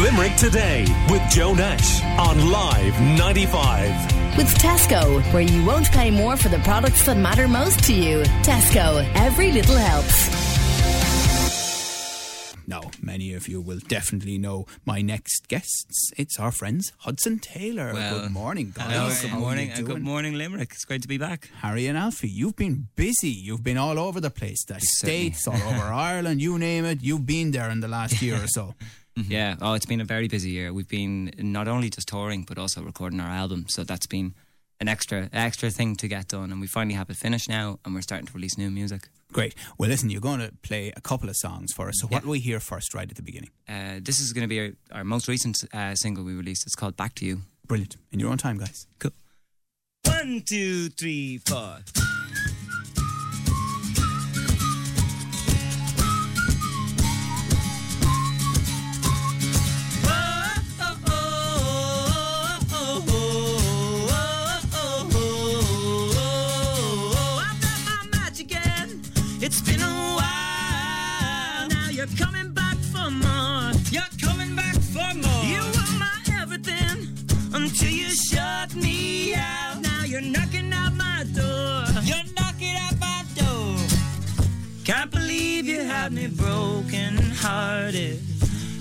Limerick Today with Joe Nash on Live 95. With Tesco, where you won't pay more for the products that matter most to you. Tesco, every little helps. Now, many of you will definitely know my next guests. It's our friends Hudson Taylor. Well, good morning, guys. Hello, good are morning, and good morning, Limerick. It's great to be back. Harry and Alfie, you've been busy. You've been all over the place. The Certainly. States, all over Ireland, you name it. You've been there in the last year or so. Yeah, oh, it's been a very busy year. We've been not only just touring, but also recording our album. So that's been an extra extra thing to get done. And we finally have it finished now, and we're starting to release new music. Great. Well, listen, you're going to play a couple of songs for us. So, what Yeah. will we hear first, right at the beginning? Uh, this is going to be our, our most recent uh, single we released. It's called Back to You. Brilliant. In your own time, guys. Cool. One, two, three, four. Hearted.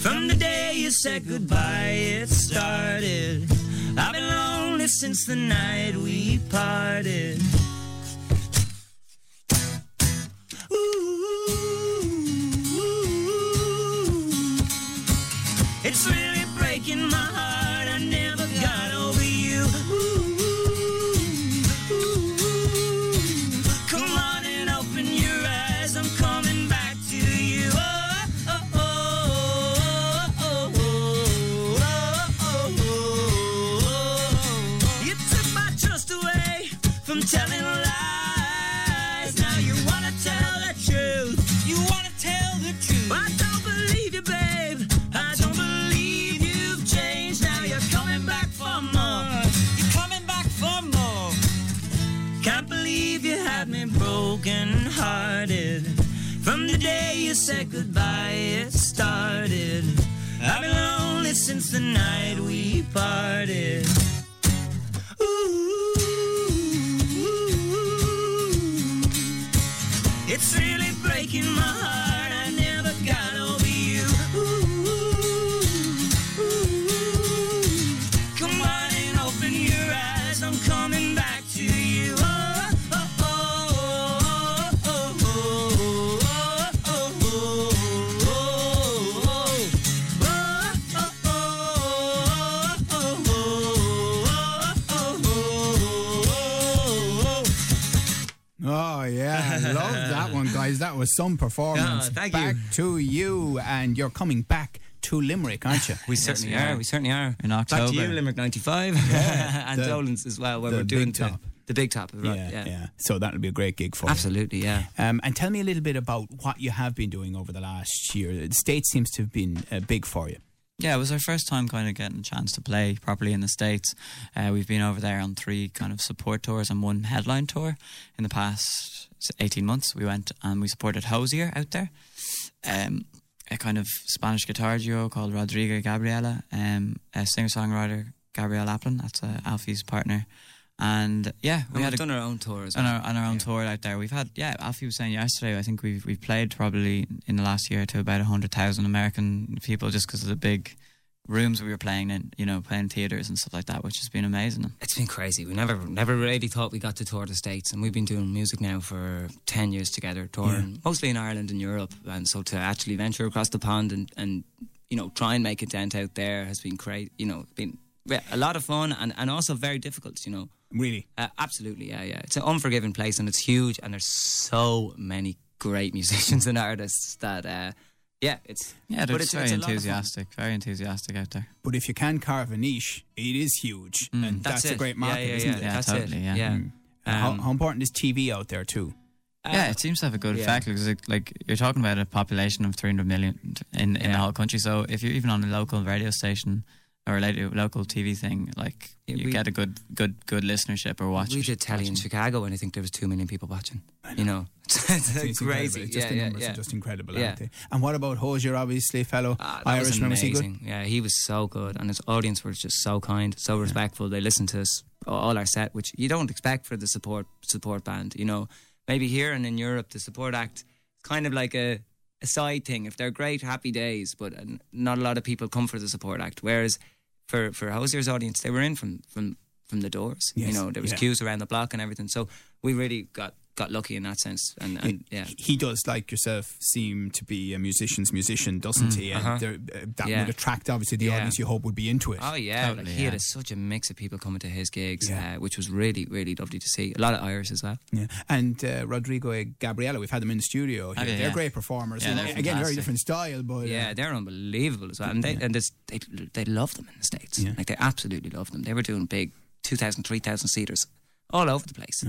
From the day you said goodbye, it started. I've been lonely since the night we parted. Ooh, It's really broken hearted. From the day you said goodbye, it started. I've been lonely since the night we parted. Ooh, It's really breaking my heart. I never got Oh, yeah. I love that one, guys. That was some performance. Oh, thank back you. to you. And you're coming back to Limerick, aren't you? We certainly are. We certainly are. In October. Back to October. you, Limerick 95. and the- Dolan's as well, where the we're doing big the- top. The, big top. Right, yeah, yeah. yeah. So that'll be a great gig for you. Absolutely, yeah. Um, and tell me a little bit about what you have been doing over the last year. The state seems to have been uh, big for you. Yeah, it was our first time kind of getting a chance to play properly in the States. Uh, we've been over there on three kind of support tours and one headline tour in the past 18 months. We went and we supported Hozier out there, um, a kind of Spanish guitar duo called Rodrigo Gabriela, um, a singer songwriter, Gabrielle Aplin, that's uh, Alfie's partner. And yeah, we We had a, done our own tour as on well. our on our own tour out there. We've had yeah. Alfie was saying yesterday. I think we've we've played probably in the last year to about hundred thousand American people just because of the big rooms we were playing in. You know, playing theaters and stuff like that, which has been amazing. It's been crazy. We never never really thought we got to tour the States, and we've been doing music now for 10 years together, touring mostly in Ireland and Europe. And so to actually venture across the pond and, and you know, try and make a dent out there has been great, you know, been yeah, a lot of fun and, and also very difficult, you know. Really? Uh, absolutely, yeah, yeah. It's an unforgiving place and it's huge, and there's so many great musicians and artists that, uh, yeah, it's Yeah, but just it's- very it's a lot of fun. enthusiastic, very enthusiastic out there. But if you can carve a niche, it is huge. and that's, a great market, yeah, yeah, isn't yeah, it? Yeah, That's totally, it. yeah. yeah. Mm. how, Um, how important is TV out there too? yeah, it seems to have a good yeah. effect because, like, like, you're talking about a population of 300 million in, in the whole country. So if you're even on a local radio station or like a local TV thing, like Yeah, you we- get a good good good listenership or watch. we did telly in. Chicago, and I think there was two million people watching. You know, it's, it's It's crazy. It's just yeah, the yeah, numbers yeah. are just incredible, Yeah. aren't they? And what about Hozier, obviously, fellow Ah, that was Irishman? Was he good? Yeah, he was so good, and his audience were just so kind, so respectful. They listened to us all our set, which you don't expect for the support support band. You know, maybe here and in Europe, the support act is kind of like a a side thing. If they're great, happy days, but not a lot of people come for the support act. Whereas for for Hozier's audience, they were in from from from the doors. Yes, You know, there was yeah. queues around the block and everything. So we really got got lucky in that sense. And, and yeah. He does, like yourself, seem to be a musician's musician, doesn't he? And uh-huh. there- uh, that Yeah. would attract, obviously, the Yeah. audience you hope would be into it. Oh yeah, Totally, like he yeah. had a, such a mix of people coming to his gigs, uh, which was really really lovely to see. A lot of Irish as well. Yeah. And uh, Rodrigo and Gabriella, we've had them in the studio. Here. Oh, they're great performers. Yeah, And again, very different style, but Yeah, uh, they're unbelievable as well, and they and this, they they love them in the states. Like they absolutely love them. They were doing big 2,000, 3,000 seaters all over the place.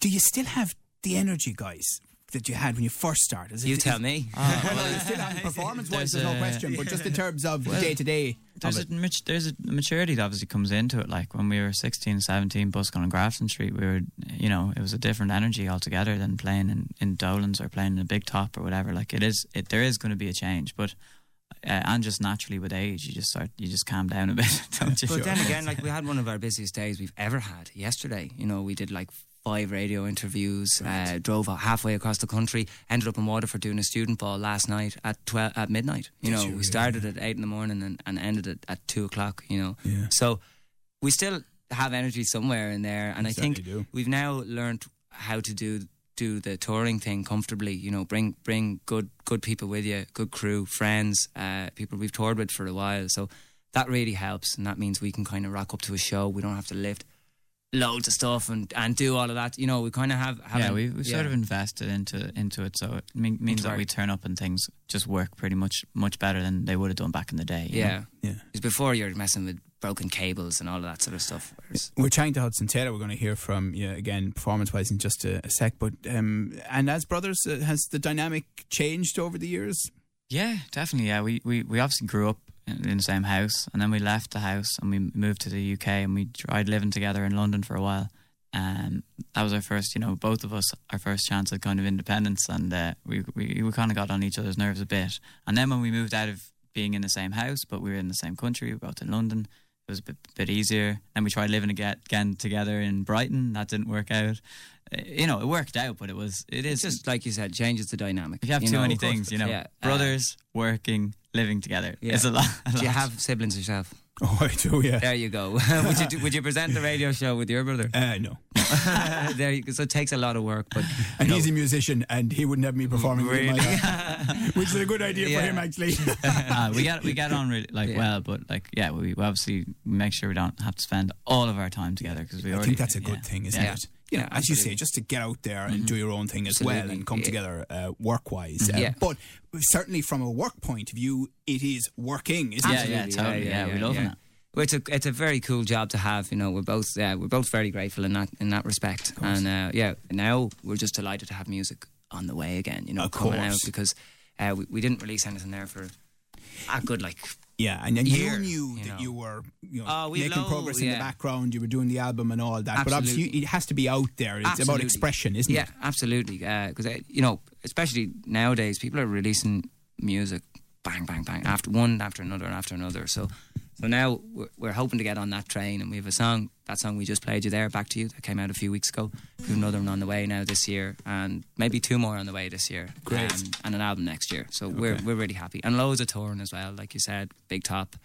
Do you still have the energy, guys, that you had when you first started? Is You it- tell is- me. well, you still have performance-wise, there's There's no a- question, but just in terms of day to day. There's a, there's a maturity that obviously comes into it. Like when we were 16, 17, busking on Grafton Street, we were, you know, it was a different energy altogether than playing in, in Dolan's or playing in a big top or whatever. Like it is, it, there is going to be a change, but uh, and just naturally with age, you just start, you just calm down a bit, don't you? But then again, like we had one of our busiest days we've ever had yesterday. You know, we did like five radio interviews, uh, drove halfway across the country, ended up in Waterford doing a student ball last night at twelve at midnight. You Did know, you we started at eight in the morning and, and ended it at two o'clock. You know, Yeah. so we still have energy somewhere in there, and I think do. we've now learned how to do do the touring thing comfortably. You know, bring bring good good people with you, good crew, friends, uh, people we've toured with for a while. So that really helps, and that means we can kind of rock up to a show. We don't have to lift loads of stuff and, and do all of that. You know, we kind of have, have yeah, we we sort of invested into into it, so it mean, means that we turn up and things just work pretty much much better than they would have done back in the day. you know? yeah. Yeah. Because before you're messing with broken cables and all of that sort of stuff. We're chatting to Hudson Taylor. We're going to hear from you again, performance wise, in just a, a sec. But um, and as brothers, uh, has the dynamic changed over the years? Yeah, definitely. Yeah, we, we, we obviously grew up in, the same house, and then we left the house and we moved to the UK, and we tried living together in London for a while. Um, that was our first, you know, both of us, our first chance at kind of independence, and uh, we, we we kind of got on each other's nerves a bit. And then when we moved out of being in the same house, but we were in the same country, we were both in London. It was a bit, bit easier. Then we tried living again, together in Brighton. That didn't work out. Uh, you know, it worked out, but it was it is it's just like you said, changes the dynamic. if you have too know. many things, you know, Yeah. Uh, brothers working, living together, Yeah. it's a lot. a do you have siblings yourself? Oh, I do. Yeah. There you go. would you do, would you present the radio show with your brother? Uh, no. there you go. So it takes a lot of work, but And he's a musician, and he wouldn't have me performing with him Really? which is a good idea for him, actually. Uh, we got we get on really like Yeah. well, but like yeah, we, we obviously make sure we don't have to spend all of our time together because we I already think that's a good yeah. thing, isn't Yeah. it? You know, Yeah, as you say, just to get out there and do your own thing as well and come yeah. together uh, work wise. Uh, Yeah. But certainly from a work point of view, it is working, isn't Yeah, it? yeah, totally. Yeah, we love it. Well, it's a it's a very cool job to have. You know, we're both yeah, we're both very grateful in that in that respect. And uh, yeah, now we're just delighted to have music on the way again. You know, Of coming course. out because uh, we, we didn't release anything there for a good like Yeah, and then you Year, knew you that know. you were you know, Oh, we making know, progress in the background. You were doing the album and all that. But obviously, it has to be out there. It's about expression, isn't yeah, it? Yeah, absolutely. Because uh, you know, especially nowadays, people are releasing music bang, bang, bang after one after another and after another. So, so now we're, we're hoping to get on that train, and we have a song. That song we just played you there, back to you, that came out a few weeks ago. We have another one on the way now this year, and maybe two more on the way this year. Great. um, and an album next year. So we're we're really happy, and loads of touring as well. Like you said, Big Top.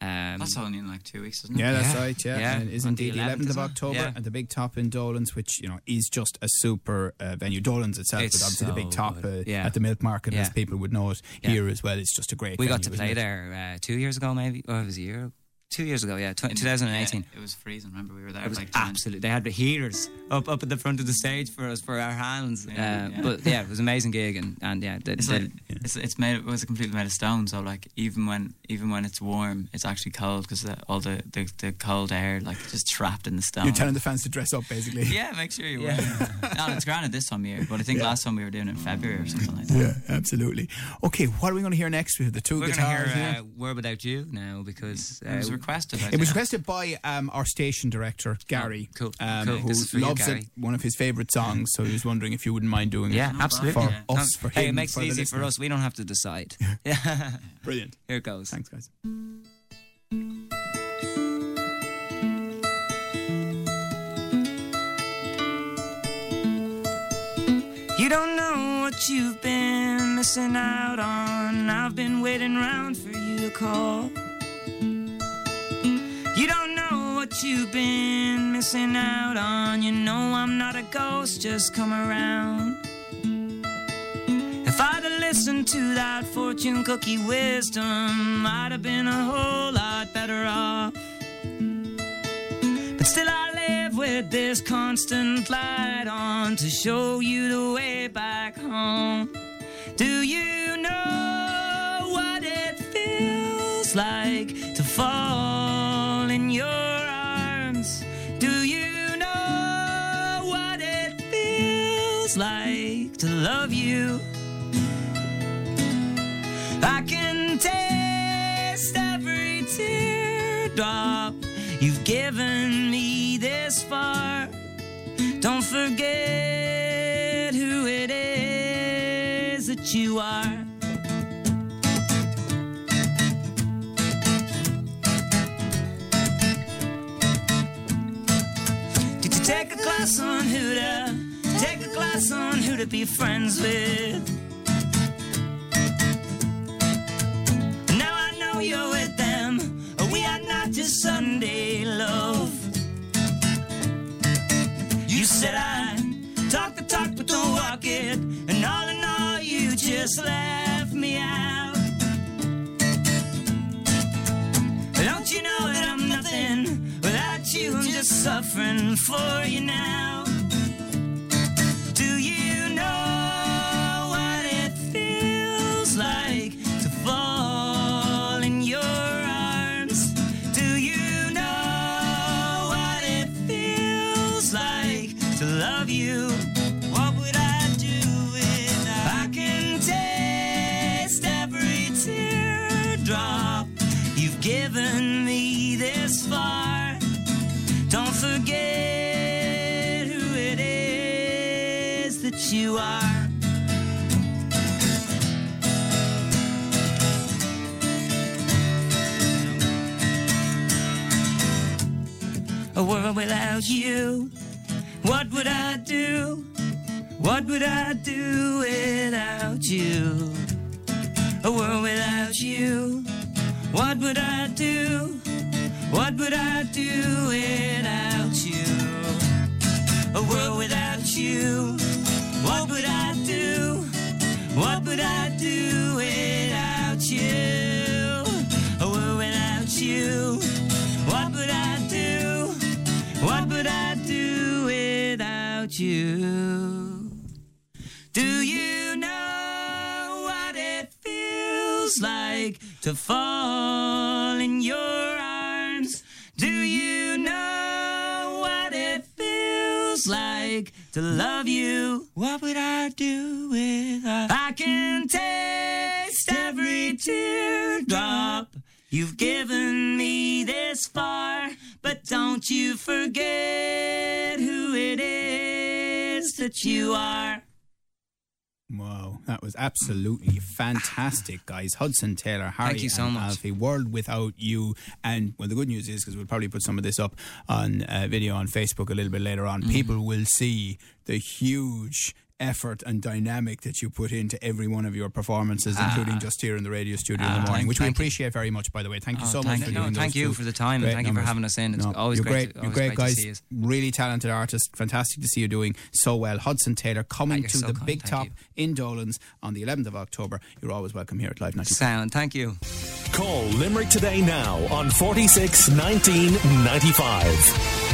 Um, That's only in like two weeks, isn't it? Yeah, that's Yeah, right. Yeah, yeah. And it is On indeed the 11th, 11th, of? October Yeah. at the Big Top in Dolan's, which you know is just a super uh, venue. Dolan's itself, It's but obviously the Big Top uh. Yeah. at the Milk Market, as people would know it Yeah. here as well. It's just a great. we venue, got to play it? there uh, two years ago, maybe. Oh, it was a year. Two years ago, yeah, tw- 2018. Yeah, it was freezing. Remember, we were there. It was like 10. absolutely. They had the heaters up up at the front of the stage for us for our hands. Yeah, uh, yeah. But yeah, it was an amazing gig, and and yeah, the, It's the- like it's, it's made it was completely made of stone. So like even when even when it's warm, it's actually cold because the, all the, the the cold air like just trapped in the stone. You're telling the fans to dress up, basically. yeah, make sure you Yeah. wear. no, it's granted this time of year, but I think Yeah. last time we were doing it in February or something like that. Yeah, absolutely. Okay, what are we going to hear next? We have the 2 we're going to guitars hear uh, "World Without You" now because It uh, was requested. It was requested by um, our station director Gary, cool. Um, Cool. who This is for you, loves Gary. it. One of his favourite songs. So he was wondering if you wouldn't mind doing Yeah, it absolutely. for Yeah. us, for hey, him, it makes for it easy for us. We don't have to decide. Yeah, Brilliant. here it goes. Thanks, guys. You don't know what you've been missing out on. I've been waiting around for you to call. You don't know what you've been missing out on. You know I'm not a ghost, just come around. If listened to that fortune cookie wisdom, I'd have been a whole lot better off. But still, I live with this constant light on to show you the way back home. Do you know what it feels like to fall in your arms? Do you know what it feels like to love you? Teardrop you've given me this far. Don't forget who it is that you are. Did you take a class on who to take a class on who to be friends with? It. And all in all, you just left me out. Don't you know that I'm nothing without you? I'm just suffering for you now. Do you know what it feels like to fall in your arms? Do you know what it feels like to love you? You are. A world without you, what would I do? What would I do without you? A world without you, what would I do? What would I do without you? A world without you, what would I do? What would I do without you? A without you, what would I do? What would I do without you? Do you know what it feels like to fall in your to love you? What would I do without? I can taste every teardrop you've given me this far, but don't you forget who it is that you are. Wow, that was absolutely fantastic, guys. Hudson Taylor, Harry, thank you so much. Alfie. World without you, and well, the good news is because we'll probably put some of this up on uh, video on Facebook a little bit later on. Mm-hmm. People will see the huge effort and dynamic that you put into every one of your performances, including just here in the radio studio in the morning, Ah. thank- which we thank you. appreciate very much. By the way, thank you Oh, so thank much for you. doing No, those thank you two for the time and great thank you for having us in. It's always you're great great. to- you're always great, great to guys. see us. Really talented artist. Fantastic to see you doing so well. Hudson Taylor coming to so the kind. Big Thank Top you. in Dolan's on the 11th of October. You're always welcome here at Live 95. Sound, thank you. Call Limerick today now on 46 19 95.